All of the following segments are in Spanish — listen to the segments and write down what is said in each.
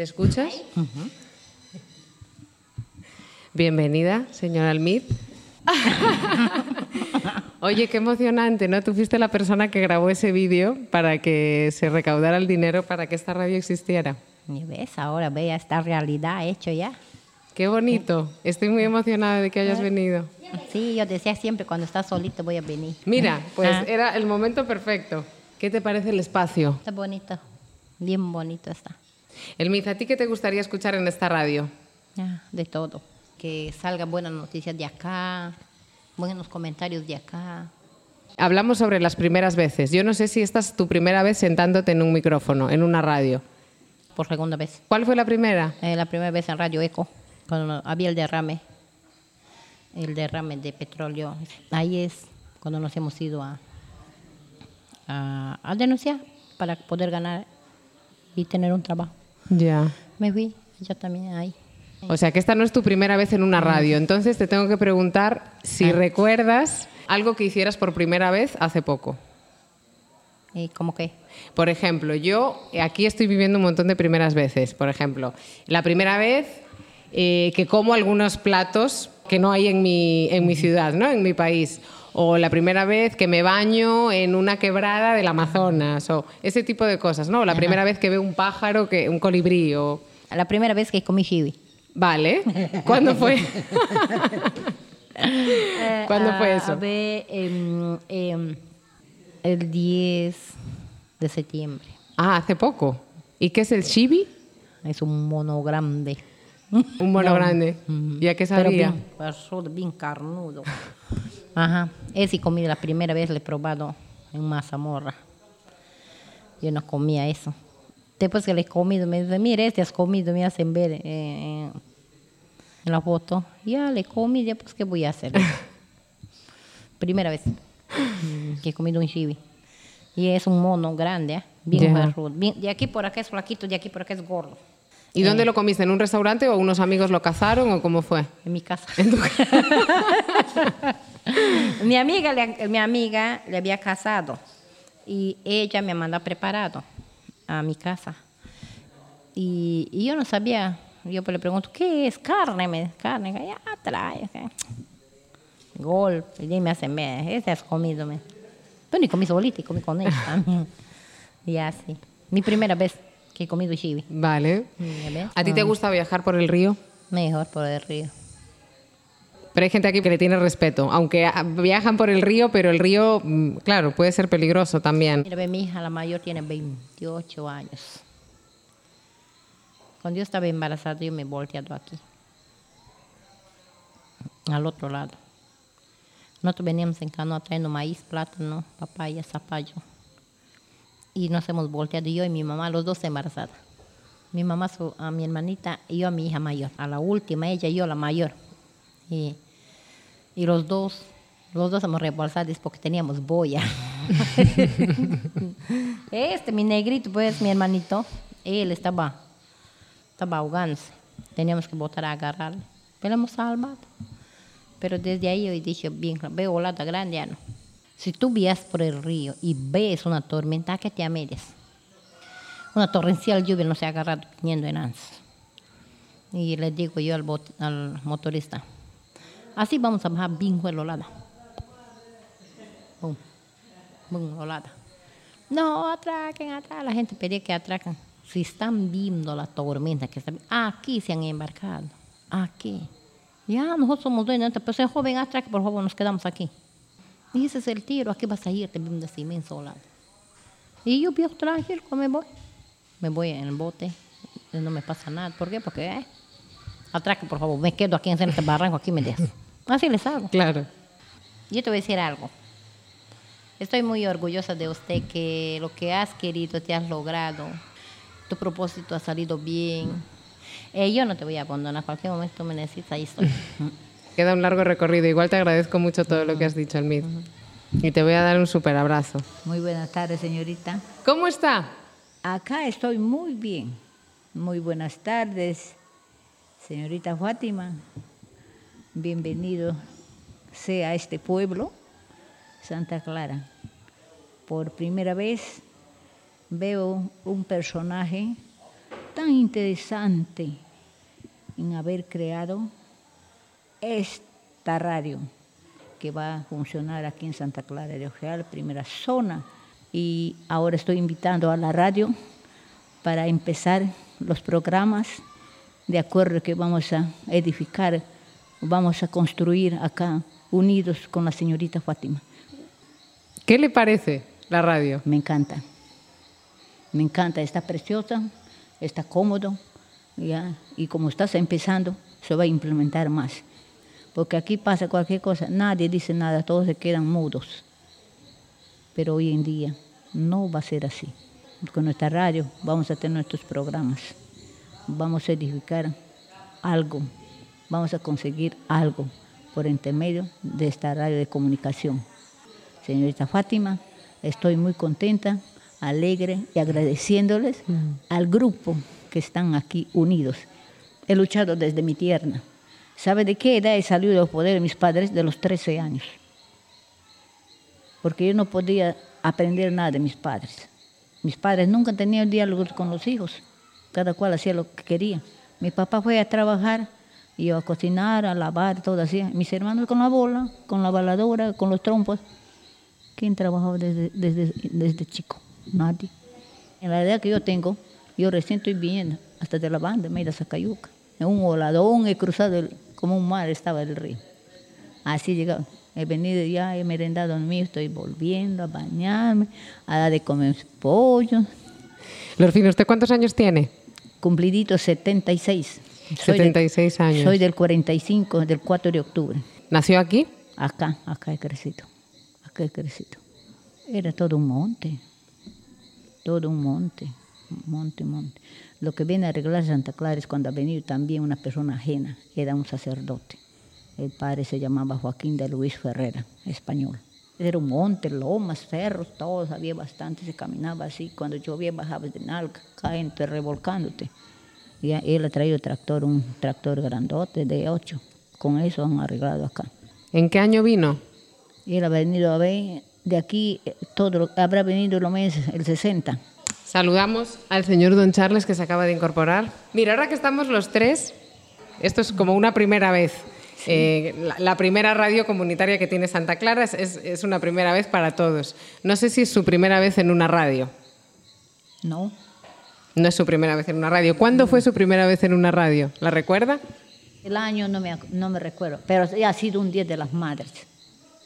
¿Te escuchas? Bienvenida, señora Almid. Oye, qué emocionante, ¿no? Tú fuiste la persona que grabó ese vídeo para que se recaudara el dinero para que esta radio existiera. Y ves, ahora vea esta realidad hecho ya. Qué bonito. Estoy muy emocionada de que hayas venido. Sí, yo decía siempre, cuando estás solito voy a venir. Mira, pues Ah. era el momento perfecto. ¿Qué te parece el espacio? Está bonito, bien bonito está. Elmiz, ¿a ti qué te gustaría escuchar en esta radio? Ya, de todo. Que salgan buenas noticias de acá, buenos comentarios de acá. Hablamos sobre las primeras veces. Yo no sé si esta es tu primera vez sentándote en un micrófono, en una radio. Por segunda vez. ¿Cuál fue la primera? Eh, la primera vez en Radio Eco, cuando había el derrame, el derrame de petróleo. Ahí es cuando nos hemos ido a, a, a denunciar para poder ganar y tener un trabajo. Ya. Me fui, yo también ahí. O sea que esta no es tu primera vez en una radio. Entonces te tengo que preguntar si recuerdas algo que hicieras por primera vez hace poco. ¿Y cómo que? Por ejemplo, yo aquí estoy viviendo un montón de primeras veces. Por ejemplo, la primera vez eh, que como algunos platos que no hay en mi, en mi ciudad, ¿no? en mi país. O la primera vez que me baño en una quebrada del Amazonas. O ese tipo de cosas. ¿no? O la primera vez que veo un pájaro, que, un colibrí. O... La primera vez que comí chiwi. Vale. ¿Cuándo fue? ¿Cuándo fue Ah, eso? A ver, em, em, el 10 de septiembre. Ah, hace poco. ¿Y qué es el chibi? Es un mono grande. Un mono grande. ¿Y a qué Pero sabía? bien, parrudo, bien carnudo. Ajá. Ese comí la primera vez, le he probado en mazamorra. Yo no comía eso. Después que le he comido, me dice, mire, este has comido, me hacen ver eh, eh, en la foto. Ya le comí, ya pues, ¿qué voy a hacer? primera vez mm, que he comido un chibi. Y es un mono grande, ¿eh? bien parrudo. Bien- de aquí por acá es flaquito, de aquí por acá es gordo. ¿Y dónde lo comiste? ¿En un restaurante o unos amigos lo cazaron o cómo fue? En mi casa. mi, amiga, le- mi amiga le había casado y ella me mandó preparado a mi casa. Y, y yo no sabía. Yo pues le pregunto, ¿qué es? Carne, me carne. Ya trae. ok. Golpe. Y me hace, me, ese has comido. Me. Pero ni comí solita y comí con ella también. Y así. Mi primera vez que he comido chibi. Vale. ¿A ti te gusta viajar por el río? Mejor por el río. Pero hay gente aquí que le tiene respeto, aunque ah, viajan por el río, pero el río, mm, claro, puede ser peligroso también. Mira, mi hija, la mayor, tiene 28 años. Cuando yo estaba embarazada, yo me he volteado aquí, al otro lado. Nosotros veníamos en canoa trayendo maíz, plátano, papaya, zapallo. Y nos hemos volteado yo y mi mamá, los dos embarazadas. Mi mamá su- a mi hermanita y yo a mi hija mayor. A la última, ella y yo la mayor. Y, y los dos, los dos hemos reembolsados porque teníamos boya. Este, mi negrito, pues, mi hermanito, él estaba, estaba ahogándose. Teníamos que botar a agarrarle. Pero hemos salvado. Pero desde ahí yo dije, bien, veo olada grande, ya no. Si tú vías por el río y ves una tormenta, ¿a qué te amedes? Una torrencial lluvia no se ha agarrado viniendo en ansia. Y le digo yo al, bot- al motorista, así vamos a bajar bien la olada. Bum, bum, olada. No, atraquen, atraquen. La gente pedía que atraquen. Si están viendo la tormenta que está aquí se han embarcado. Aquí. Ya, nosotros somos dueños. Pero ese joven atraque, por favor, nos quedamos aquí. Y ese es el tiro. Aquí vas a irte esa inmensa olada. Y yo bien tranquilo, me voy. Me voy en el bote. No me pasa nada. ¿Por qué? Porque, eh, atraque, por favor. Me quedo aquí en este barranco, aquí me dejo. Así les hago. Claro. Yo te voy a decir algo. Estoy muy orgullosa de usted que lo que has querido te has logrado. Tu propósito ha salido bien. Eh, yo no te voy a abandonar. Cualquier momento me necesitas, ahí estoy. Queda un largo recorrido. Igual te agradezco mucho todo lo que has dicho, Almid. Y te voy a dar un súper abrazo. Muy buenas tardes, señorita. ¿Cómo está? Acá estoy muy bien. Muy buenas tardes, señorita Fátima. Bienvenido sea a este pueblo, Santa Clara. Por primera vez veo un personaje tan interesante en haber creado esta radio que va a funcionar aquí en Santa Clara de Ojal, primera zona. Y ahora estoy invitando a la radio para empezar los programas de acuerdo que vamos a edificar, vamos a construir acá, unidos con la señorita Fátima. ¿Qué le parece la radio? Me encanta. Me encanta, está preciosa, está cómodo, ¿ya? y como estás empezando, se va a implementar más. Porque aquí pasa cualquier cosa, nadie dice nada, todos se quedan mudos. Pero hoy en día no va a ser así. Con nuestra radio vamos a tener nuestros programas, vamos a edificar algo, vamos a conseguir algo por intermedio de esta radio de comunicación. Señorita Fátima, estoy muy contenta, alegre y agradeciéndoles al grupo que están aquí unidos. He luchado desde mi tierna. ¿Sabe de qué edad he salido del poder de mis padres? De los 13 años. Porque yo no podía aprender nada de mis padres. Mis padres nunca tenían diálogos con los hijos. Cada cual hacía lo que quería. Mi papá fue a trabajar, iba a cocinar, a lavar, todo así. Mis hermanos con la bola, con la baladora, con los trompos. ¿Quién trabajaba desde, desde, desde chico? Nadie. En la edad que yo tengo, yo recién estoy viendo, hasta de la banda, me a Zacayuca. En un voladón he cruzado el, como un mar, estaba el río. Así llegado. He venido ya, he merendado en mí, estoy volviendo a bañarme, a dar de comer pollo. Lorfino, ¿usted cuántos años tiene? Cumplidito 76. 76 del, años. Soy del 45, del 4 de octubre. ¿Nació aquí? Acá, acá he crecido. Acá he crecido. Era todo un monte. Todo un monte. Monte, monte. Lo que viene a arreglar Santa Clara es cuando ha venido también una persona ajena, era un sacerdote. El padre se llamaba Joaquín de Luis Ferrera, español. Era un monte, lomas, cerros, todos, había bastante, se caminaba así. Cuando llovía bajabas de Nalca, caente, revolcándote. Y él ha traído tractor, un tractor grandote de ocho. Con eso han arreglado acá. ¿En qué año vino? Él ha venido a ver, de aquí, eh, todo, habrá venido lo meses, el 60. Saludamos al señor Don Charles que se acaba de incorporar. Mira, ahora que estamos los tres, esto es como una primera vez. Eh, la, la, primera radio comunitaria que tiene Santa Clara es, es, es, una primera vez para todos. No sé si es su primera vez en una radio. No. No es su primera vez en una radio. ¿Cuándo fue su primera vez en una radio? ¿La recuerda? El año no me, no me recuerdo, pero ha sido un Día de las Madres.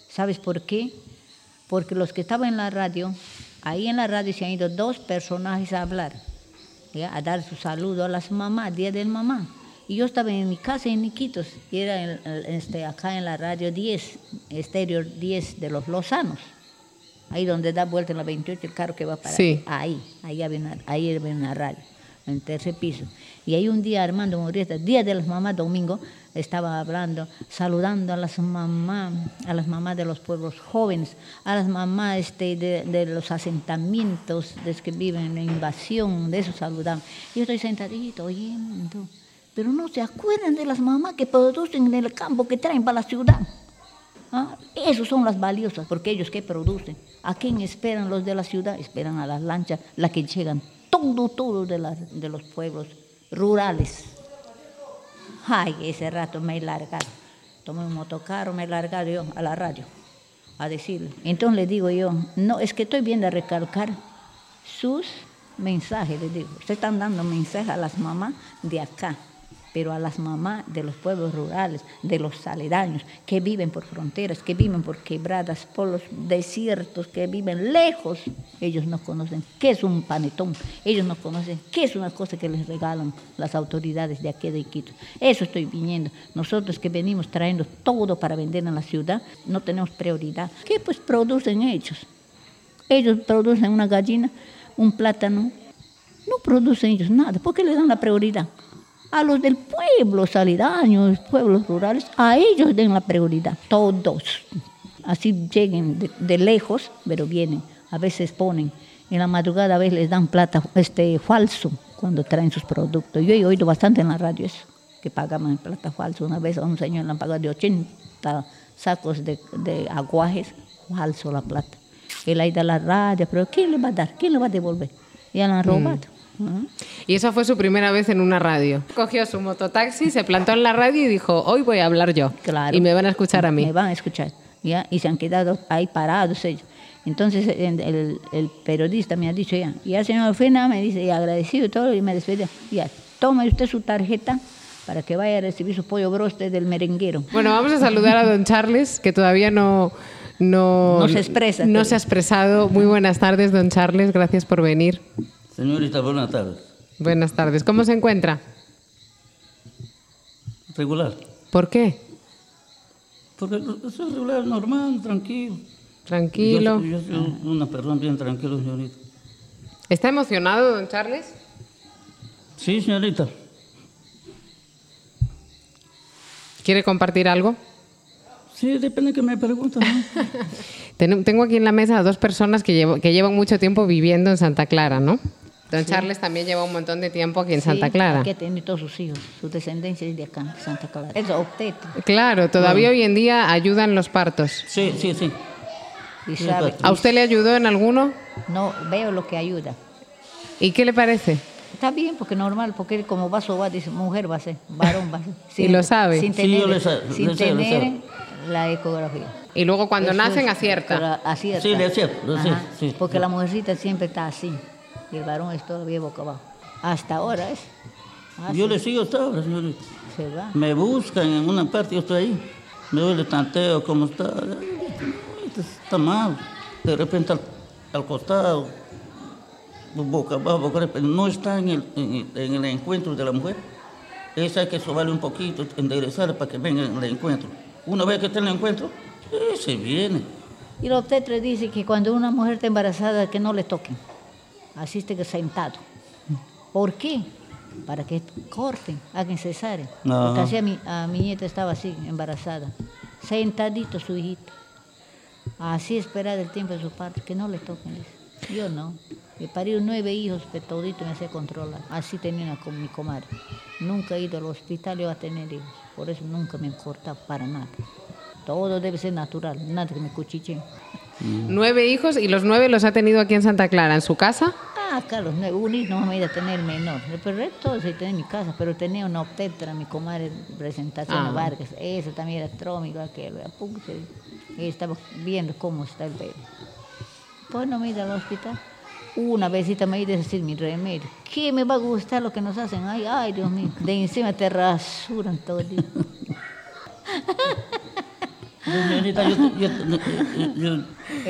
¿Sabes por qué? Porque los que estaban en la radio, ahí en la radio se han ido dos personajes a hablar, ¿ya? a dar su saludo a las mamás, Día del Mamá. Y yo estaba en mi casa en Iquitos, y era en, este, acá en la radio 10, estéreo 10 de los Lozanos. Ahí donde da vuelta en la 28 el carro que va para sí. ahí, ahí había, una, ahí había una radio, en el tercer piso. Y ahí un día Armando Murrieta, Día de las Mamás, domingo, estaba hablando, saludando a las mamás, a las mamás de los pueblos jóvenes, a las mamás este, de, los asentamientos de los que viven en la invasión, de eso saludamos. Yo estoy sentadito oyendo pero no se acuerdan de las mamás que producen en el campo, que traen para la ciudad. ¿Ah? Esos son las valiosas, porque ellos que producen. ¿A quién esperan los de la ciudad? Esperan a las lanchas, las que llegan todo, todo de los pueblos rurales. Ay, ese rato me he largado. Tomé un motocarro, me he largado yo a la radio a decirle. Entonces le digo yo, no, es que estoy viendo a recalcar sus mensajes, le digo. Ustedes están dando mensajes a las mamás de acá, pero a las mamás de los pueblos rurales, de los aledaños, que viven por fronteras, que viven por quebradas, por los desiertos, que viven lejos, ellos no conocen qué es un panetón, ellos no conocen qué es una cosa que les regalan las autoridades de aquí de Quito. Eso estoy viniendo. Nosotros que venimos trayendo todo para vender en la ciudad, no tenemos prioridad. ¿Qué pues producen ellos? Ellos producen una gallina, un plátano, no producen ellos nada. ¿Por qué le dan la prioridad? A los del pueblo, aledaños, pueblos rurales, a ellos den la prioridad, todos. Así lleguen de, de, lejos, pero vienen, a veces ponen. En la madrugada a veces les dan plata este, falso cuando traen sus productos. Yo he oído bastante en la radio eso, que pagaban plata falso. Una vez a un señor le han pagado de 80 sacos de, de aguajes, falso la plata. Él ha ido a la radio, pero ¿quién le va a dar? ¿Quién le va a devolver? Ya la han robado. Mm. Y esa fue su primera vez en una radio. Cogió su mototaxi, se plantó en la radio y dijo, hoy voy a hablar yo. Claro. Y me van a escuchar a mí. Me van a escuchar. ¿ya? Y se han quedado ahí parados ellos. Entonces el, el- periodista me ha dicho ya, ya señor Fena me dice, y agradecido todo, y me despedió. Ya, tome usted su tarjeta para que vaya a recibir su pollo broste del merenguero. Bueno, vamos a saludar a don Charles, que todavía no... No, No se expresa. No se ha expresado. Muy buenas tardes, don Charles. Gracias por venir. Señorita, buenas tardes. Buenas tardes. ¿Cómo se encuentra? Regular. ¿Por qué? Porque soy regular, normal, tranquilo. Tranquilo. Yo, soy- yo soy una persona bien tranquila, señorita. ¿Está emocionado, don Charles? Sí, señorita. ¿Quiere compartir algo? Sí, depende que me pregunten. ¿no? Ten- Tengo aquí en la mesa a dos personas que, llevo- que llevan mucho tiempo viviendo en Santa Clara, ¿no? Don Charles también lleva un montón de tiempo aquí en Santa Sí, Clara. Que tiene todos sus hijos, su descendencia es de acá, Santa Clara. Es obstetra. Claro, todavía hoy en día ayudan los partos. Sí, sí, sí. Y Sí, sabe, ¿A usted le ayudó en alguno? no veo lo que ayuda. ¿Y qué le parece? Está bien, porque normal, porque él como va a sobar, dice mujer va a ser, varón va a ser. Y lo sabe. Sin Sí, tener, yo le sé, sin le sé, le tener sé. la ecografía. Y luego cuando Eso nacen es- acierta. pero acierta. Sí, le acierta, le acierta, sí. Porque la mujercita siempre está así. Y el varón es todavía boca abajo. Hasta ahora es. Así Yo le sigo hasta ahora, señorita. se va. Me buscan en una parte, yo estoy ahí. Me doy el tanteo, ¿cómo está? Está mal. De repente al, al costado, boca abajo, boca arriba, pero no está en el, en, el- en el encuentro de la mujer. Esa hay que sobarle un poquito, enderezar para que venga en el encuentro. Una vez que está en el encuentro, eh, se viene. Y la obstetra dice que cuando una mujer está embarazada, que no le toquen. Así que sentado. ¿Por qué? Para que corten, hagan cesárea. Porque así a mi, a nieta estaba así, embarazada. Sentadito su hijito. Así esperar el tiempo de su parte, que no le toquen. dice. Yo no. He parido nueve hijos, pero todito me hace controlar. Así tenía con mi comadre. Nunca he ido al hospital yo a tener hijos. Por eso nunca me cortado para nada. Todo debe ser natural, nada que me cuchichen. Nueve hijos y los nueve los ha tenido aquí en Santa Clara, en su casa. Ah, Carlos, no, un hijo no me iba a tener menor. Pero el resto sí tenía en mi casa, pero tenía una obstetra, mi comadre Presentación Ah. Vargas. Eso también era trómico, aquel. se- Ella estaba viendo cómo está el bebé. Pues no me iba al hospital. Una besita me iba a decir mi remedio. ¿Qué me va a gustar lo que nos hacen? Ay, ay, Dios mío. De encima te rasuran todo el día. Señorita, yo, yo, yo, yo,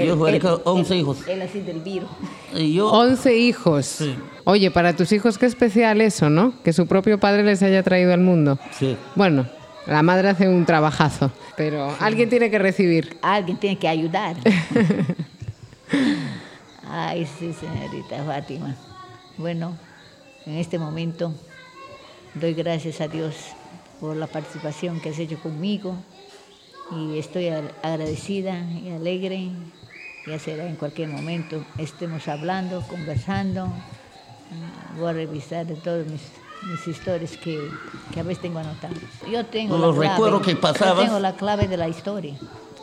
yo fabrico 11 hijos. Él así del virus. Y yo, Once hijos. Sí. Oye, para tus hijos qué especial eso, ¿no? Que su propio padre les haya traído al mundo. sí. Bueno, la madre hace un trabajazo, pero alguien tiene que recibir. Alguien tiene que ayudar. Ay, sí, señorita Fátima. Bueno, en este momento doy gracias a Dios por la participación que has hecho conmigo y estoy agradecida y alegre. Ya será en cualquier momento estemos hablando, conversando. Mm, Voy a revisar de todas mis, mis historias que, que a veces tengo anotadas. Yo tengo Los la clave, recuerdos que yo pasabas. tengo la clave de la historia.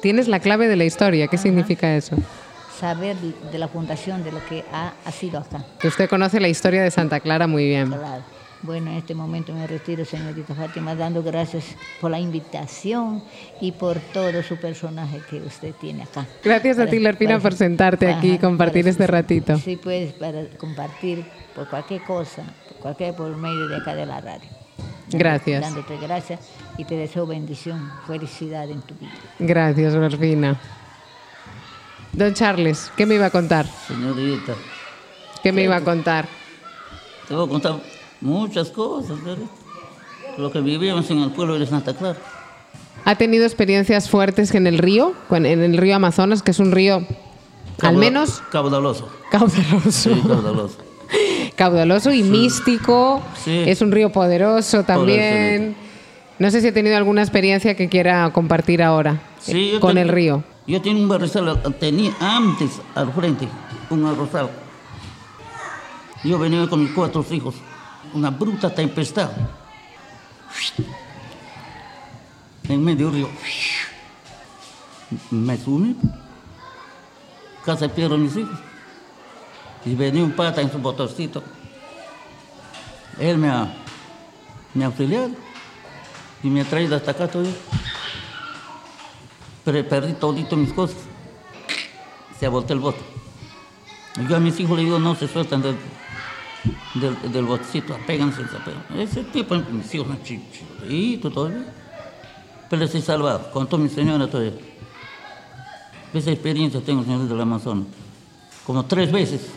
Tienes la clave de la historia. ¿Qué significa eso? saber de la fundación de lo que ha, ha sido acá. Usted conoce la historia de Santa Clara muy bien. Claro. Bueno, en este momento me retiro, señorita Fátima, dando gracias por la invitación y por todo su personaje que usted tiene acá. Gracias a ti, Lerpina, por sentarte aquí y compartir para- este ratito. Sí, pues, para compartir por cualquier cosa, por cualquier por medio de acá de la radio. Gracias. Dándote gracias y te deseo bendición, felicidad en tu vida. Gracias, Lerpina. Don Charles, ¿qué me iba a contar? Señorita, ¿Qué me iba a contar? te voy a contar muchas cosas, señorita. Lo que vivíamos en el pueblo de Santa Clara. ¿Ha tenido experiencias fuertes en el río, en el río Amazonas, que es un río al menos Caudaloso. caudaloso? Sí, caudaloso. caudaloso y místico. Sí. Es un río poderoso también. No sé si ha tenido alguna experiencia que quiera compartir ahora Sí, con ten- el río. Yo tenía un barrizal, tenía antes al frente un arrozal. Yo venía con mis cuatro hijos, una bruta tempestad. En medio río. Me sumí. Casi pierdo mis hijos. Y venía un pata en su botoncito. Él me ha, me y me ha traído hasta acá todavía. Pero perdí todito mis cosas. Se ha volteado el bote. Yo a mis hijos le digo, no se sueltan del, del, del botecito, apéganse, se apegan. Ese tipo, mis hijos, chiquitos todavía. Pero les he salvado, contó mi señora todavía. Esa experiencia tengo, señor del Amazonas. Como tres veces.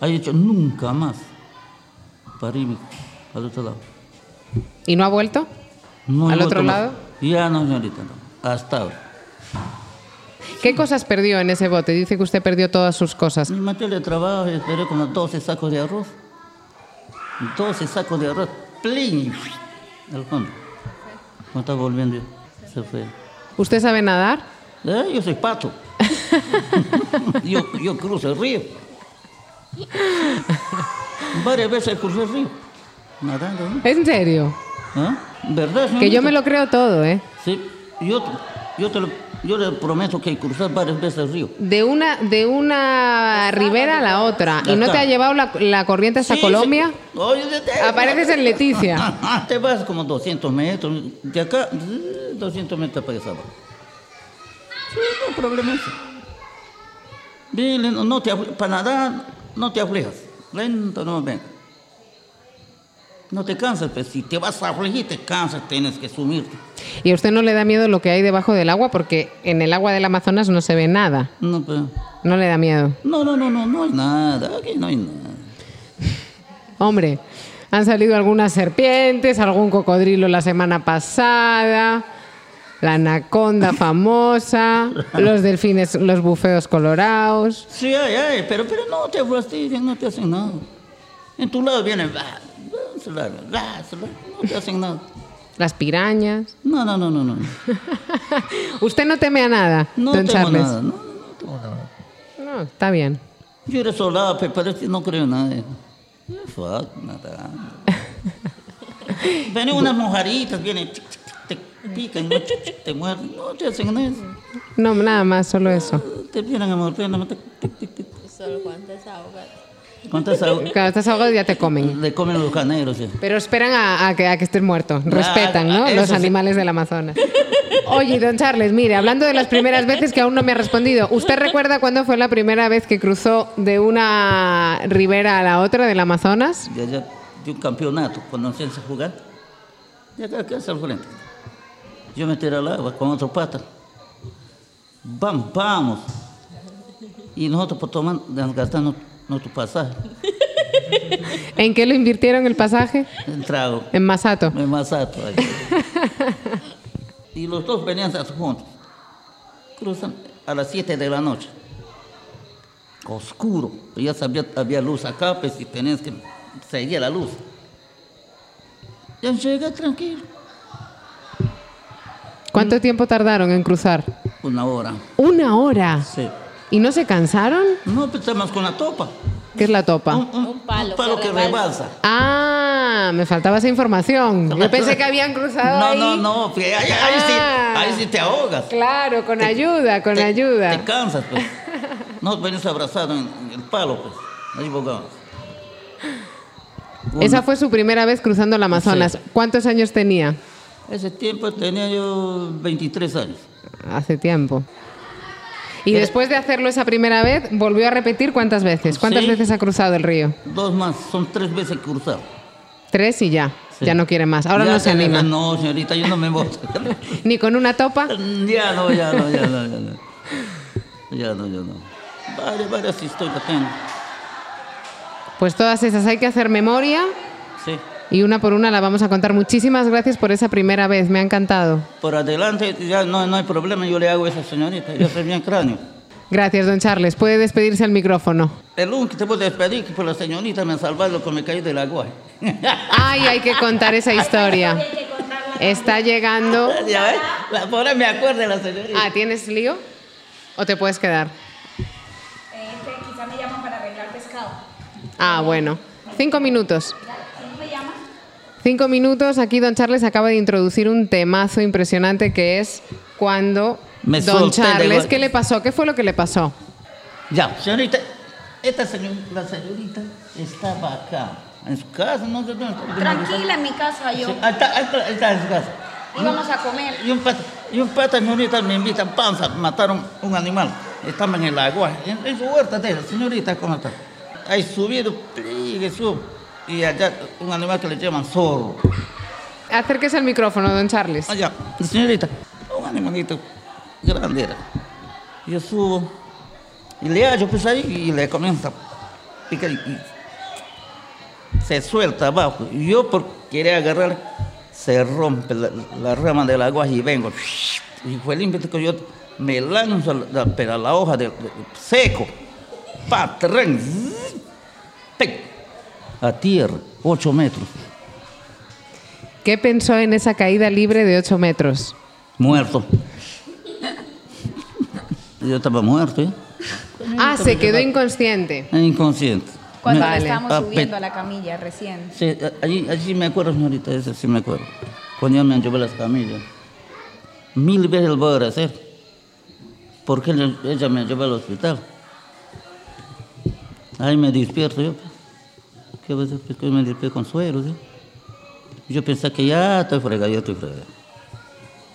Ha dicho nunca más para irme al otro lado. ¿Y no ha vuelto? No ¿Al otro más. lado? Ya no, señorita, no. Hasta ahora. ¿Qué cosas perdió en ese bote? Dice que usted perdió todas sus cosas. Mi materia de trabajo, esperé como 12 sacos de arroz. 12 sacos de arroz, plin, al fondo. No está volviendo, se fue. ¿Usted sabe nadar? Eh, yo soy pato. yo, yo cruzo el río. Varias veces crucé el río. Nadando, ¿no? ¿En serio? ¿Ah? ¿Verdad, Que yo me lo creo todo, ¿eh? Sí, yo, yo, te lo- yo le prometo que cruzar varias veces el río. De una, de una ribera a la otra. Ya ¿Y no está. te ha llevado la, la corriente hasta Sí, Colombia? sí. Oye, Apareces en Leticia. Te vas como 200 metros. De acá, 200 metros para allá. Sí, no problema eso. Bien, no, te, para nadar, no te aflijas. Lento, no venga. No te cansas, pues si te vas a afligir, te cansas, tienes que sumirte. ¿Y a usted no le da miedo lo que hay debajo del agua? Porque en el agua del Amazonas no se ve nada. No, pues, No le da miedo. no, no, no, no, no hay nada, aquí no hay nada. Hombre, han salido algunas serpientes, algún cocodrilo la semana pasada, la anaconda famosa, los delfines, los bufeos colorados. Sí, hay, hay, pero, pero no te fastidian, no te hacen nada. En tu lado vienen, se largan, va, se largan, no te hacen nada. Las pirañas. No, no, no, no, no. ¿Usted no teme a nada, No don Charles? nada, no, no, no tengo nada. No, está bien. Yo era soldado, pero parece que no creo en nada. Fuck, nada. Vienen unas mojaritas, vienen, te pican, te muerden, no te hacen nada. No, nada más, solo eso. Te vienen a morder, nada más, tic, tic, tic, tic. Solo cuando es ahogado. ¿Cuántas estás ahogado ya te comen. Le comen los caneros, sí. Pero esperan a, a que, a que estés muerto. Respetan, ¿no? ah, Los sí. animales del Amazonas. Oye, don Charles, mire, hablando de las primeras veces que aún no me ha respondido, ¿usted recuerda cuándo fue la primera vez que cruzó de una ribera a la otra del Amazonas? de allá, de un campeonato, cuando se jugar, de acá, acá hasta el frente. Yo me tiré al agua con otro pata. Vamos, vamos. Y nosotros por tomar, gastando nuestro pasaje, ¿En qué lo invirtieron el pasaje? en trago, En Masato. en Masato. y los dos venían juntos. Cruzan a las 7 de la noche. Oscuro. Ya sabía, había luz acá, pues si tenías que seguir la luz. Ya llegué tranquilo. ¿Cuánto tiempo tardaron en cruzar? Una hora. Una hora. Sí. ¿Y no se cansaron? No, pues estamos con la topa. ¿Qué es la topa? Un, un- Un palo un palo que que rebalsa. rebalsa. Ah, me faltaba esa información. Yo pensé que habían cruzado No, ahí. no, no, ahí, ahí sí, Ah. ahí sí te ahogas. Claro, con ayuda, con Te- ayuda. Te cansas, pues. No venís abrazado en, el palo, pues. Ahí bogamos. Esa fue su primera vez cruzando el Amazonas. Sí. ¿Cuántos años tenía? Ese tiempo tenía yo 23 años. Hace tiempo. Y después de hacerlo esa primera vez, volvió a repetir cuántas veces. ¿Cuántas Sí. veces ha cruzado el río? Dos más, son tres veces cruzado. Tres y ya. Sí. Ya no quiere más. Ahora Ya no se anima. No, señorita, yo no me voy. Ni con una topa. ya no, ya no, ya no, ya no. Ya no, ya no. Varias, varias historias tengo. Pues todas esas hay que hacer memoria Sí. Y una por una la vamos a contar. Muchísimas gracias por esa primera vez. Me ha encantado. Por adelante ya no, no hay problema, yo le hago a esa señorita, yo soy bien cráneo. Gracias, don Charles. Puede despedirse al micrófono. El único que te puedo despedir que por la señorita me ha salvado cuando me caí del agua. Ay, hay que contar esa historia. Está llegando. ya ves, la pobre me acuerda de la señorita. Ah, ¿tienes lío? ¿O te puedes quedar? quizá me llaman para arreglar pescado. Ah, bueno. Cinco minutos. Cinco minutos. Aquí don Charles acaba de introducir un temazo impresionante que es cuando Me don Charles. ¿qué le pasó? ¿Qué fue lo que le pasó? Ya, señorita, esta señor, la señorita estaba acá, En su casa, no sé dónde está. Tranquila en mi casa yo. Sí, ahí está, ahí está, en su casa. Íbamos a comer. Y un pata, y un pata señorita, me invitan panza, mataron un animal. Estaba en el agua, en, en su huerta de ella. Señorita, ¿cómo está? Ahí subido, pliegue, sub. Y allá un animal que le llaman zorro. Acérquese al micrófono, don Charles. Allá, señorita, un animalito grande era. Yo subo y le hallo pues ahí y le comienza a picar y, se suelta abajo. Y yo por querer agarrar, se rompe la, la rama del agua y vengo. Y fue limpio que yo me lanzo a la, pero a la hoja de, de- seco, patrón, a tierra, ocho metros. ¿Qué pensó en esa caída libre de 8 metros? Muerto. Yo estaba muerto, ¿eh? Ah, se quedó inconsciente. Inconsciente. Cuando Me- le Vale. estábamos Ah, subiendo a la camilla recién. Sí, allí, allí me acuerdo, señorita, eso sí me acuerdo. Cuando ya me han llevado las camillas. Mil veces lo voy a hacer. Porque ella, ella me llevó al hospital. Ahí me despierto yo. ¿Qué va a? Pues que me despierto con suero, ¿sí? Yo pensé que ya estoy fregado, ya estoy fregado.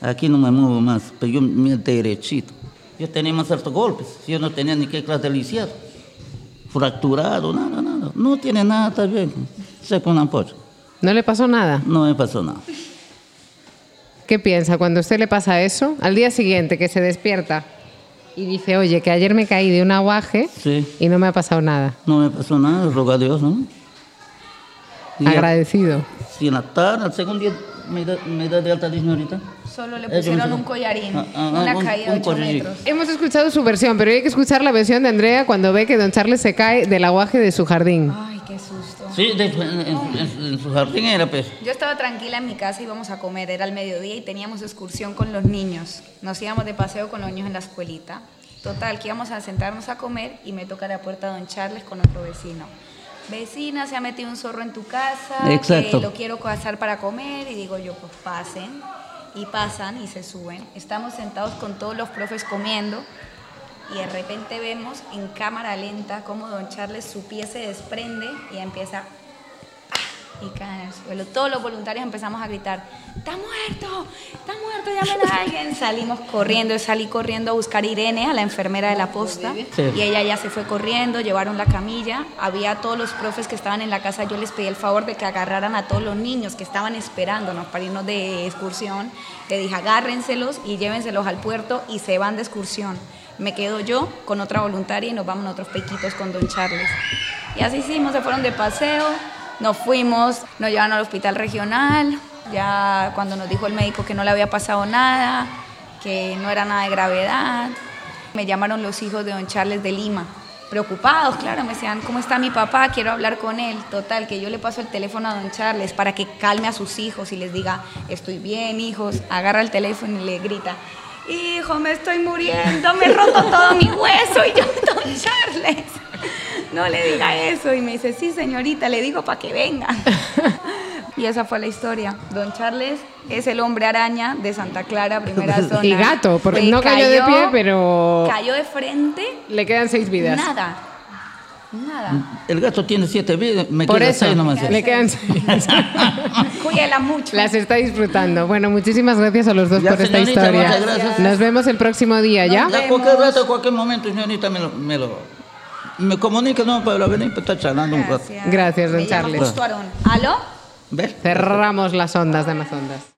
Aquí no me muevo más, pero yo me derechito. Yo tenía más hartos golpes, yo no tenía ni qué clase de lisiado. Fracturado, nada, nada. No tiene nada, está bien. Se con ampolla. ¿No le pasó nada? No me pasó nada. ¿Qué piensa cuando a usted le pasa eso? Al día siguiente que se despierta y dice, oye, que ayer me caí de un aguaje Sí, y no me ha pasado nada. no me pasó nada, roga a Dios, ¿no? Y Agradecido. Si en la tarde, al segundo día, me da, me da de alta señorita. Solo le me pusieron un collarín, Ah, ah, una un- caída de 8 collarcito. metros. Hemos escuchado su versión, pero hay que escuchar la versión de Andrea cuando ve que don Charles se cae del aguaje de su jardín. Ay, qué susto. Sí, de- en, en- en- en su jardín era, pues. Yo estaba tranquila en mi casa, íbamos a comer, era el mediodía y teníamos excursión con los niños. Nos íbamos de paseo con los niños en la escuelita. Total, que íbamos a sentarnos a comer y me toca la puerta don Charles con otro vecino. Vecina, se ha metido un zorro en tu casa, Exacto. que lo quiero cazar para comer y digo yo, pues pasen. Y pasan y se suben. Estamos sentados con todos los profes comiendo y de repente vemos en cámara lenta cómo don Charles su pie se desprende y empieza y cae en el suelo. Todos los voluntarios empezamos a gritar, ¡Está muerto! ¡Está muerto! ¡Llamen a alguien! Salimos corriendo, salí corriendo a buscar a Irene, a la enfermera de la posta, Sí. y ella ya se fue corriendo, llevaron la camilla. Había todos los profes que estaban en la casa, yo les pedí el favor de que agarraran a todos los niños que estaban esperándonos para irnos de excursión. Le dije, agárrenselos y llévenselos al puerto y se van de excursión. Me quedo yo con otra voluntaria y nos vamos nosotros pequitos con don Charles. Y así hicimos, se fueron de paseo, nos fuimos, nos llevaron al hospital regional, ya cuando nos dijo el médico que no le había pasado nada, que no era nada de gravedad. Me llamaron los hijos de don Charles de Lima, preocupados, claro, me decían, ¿cómo está mi papá? Quiero hablar con él. Total, que yo le paso el teléfono a don Charles para que calme a sus hijos y les diga, estoy bien, hijos. Agarra el teléfono y le grita, hijo, me estoy muriendo, me he roto todo mi hueso. Y yo, don Charles, no le diga eso. Y me dice, sí, señorita, le digo para que venga. Y esa fue la historia. Don Charles es el hombre araña de Santa Clara, primera zona. Y gato, porque Le no cayó de pie, pero Cayó de frente, le quedan seis vidas. nada. Nada. El gato tiene siete vidas, me Por queda eso, seis nomás. le quedan seis. Cuídela mucho. Las está disfrutando. Bueno, muchísimas gracias a los dos Ya, por esta historia. muchas gracias. Nos vemos el próximo día, ¿ya? Ya cualquier rato, cualquier momento, señorita, me lo, me lo me comunica, no, para venir para estar charlando un rato. Gracias. Don Charles. ¿Aló? ¿Ves? Cerramos las ondas de más ondas.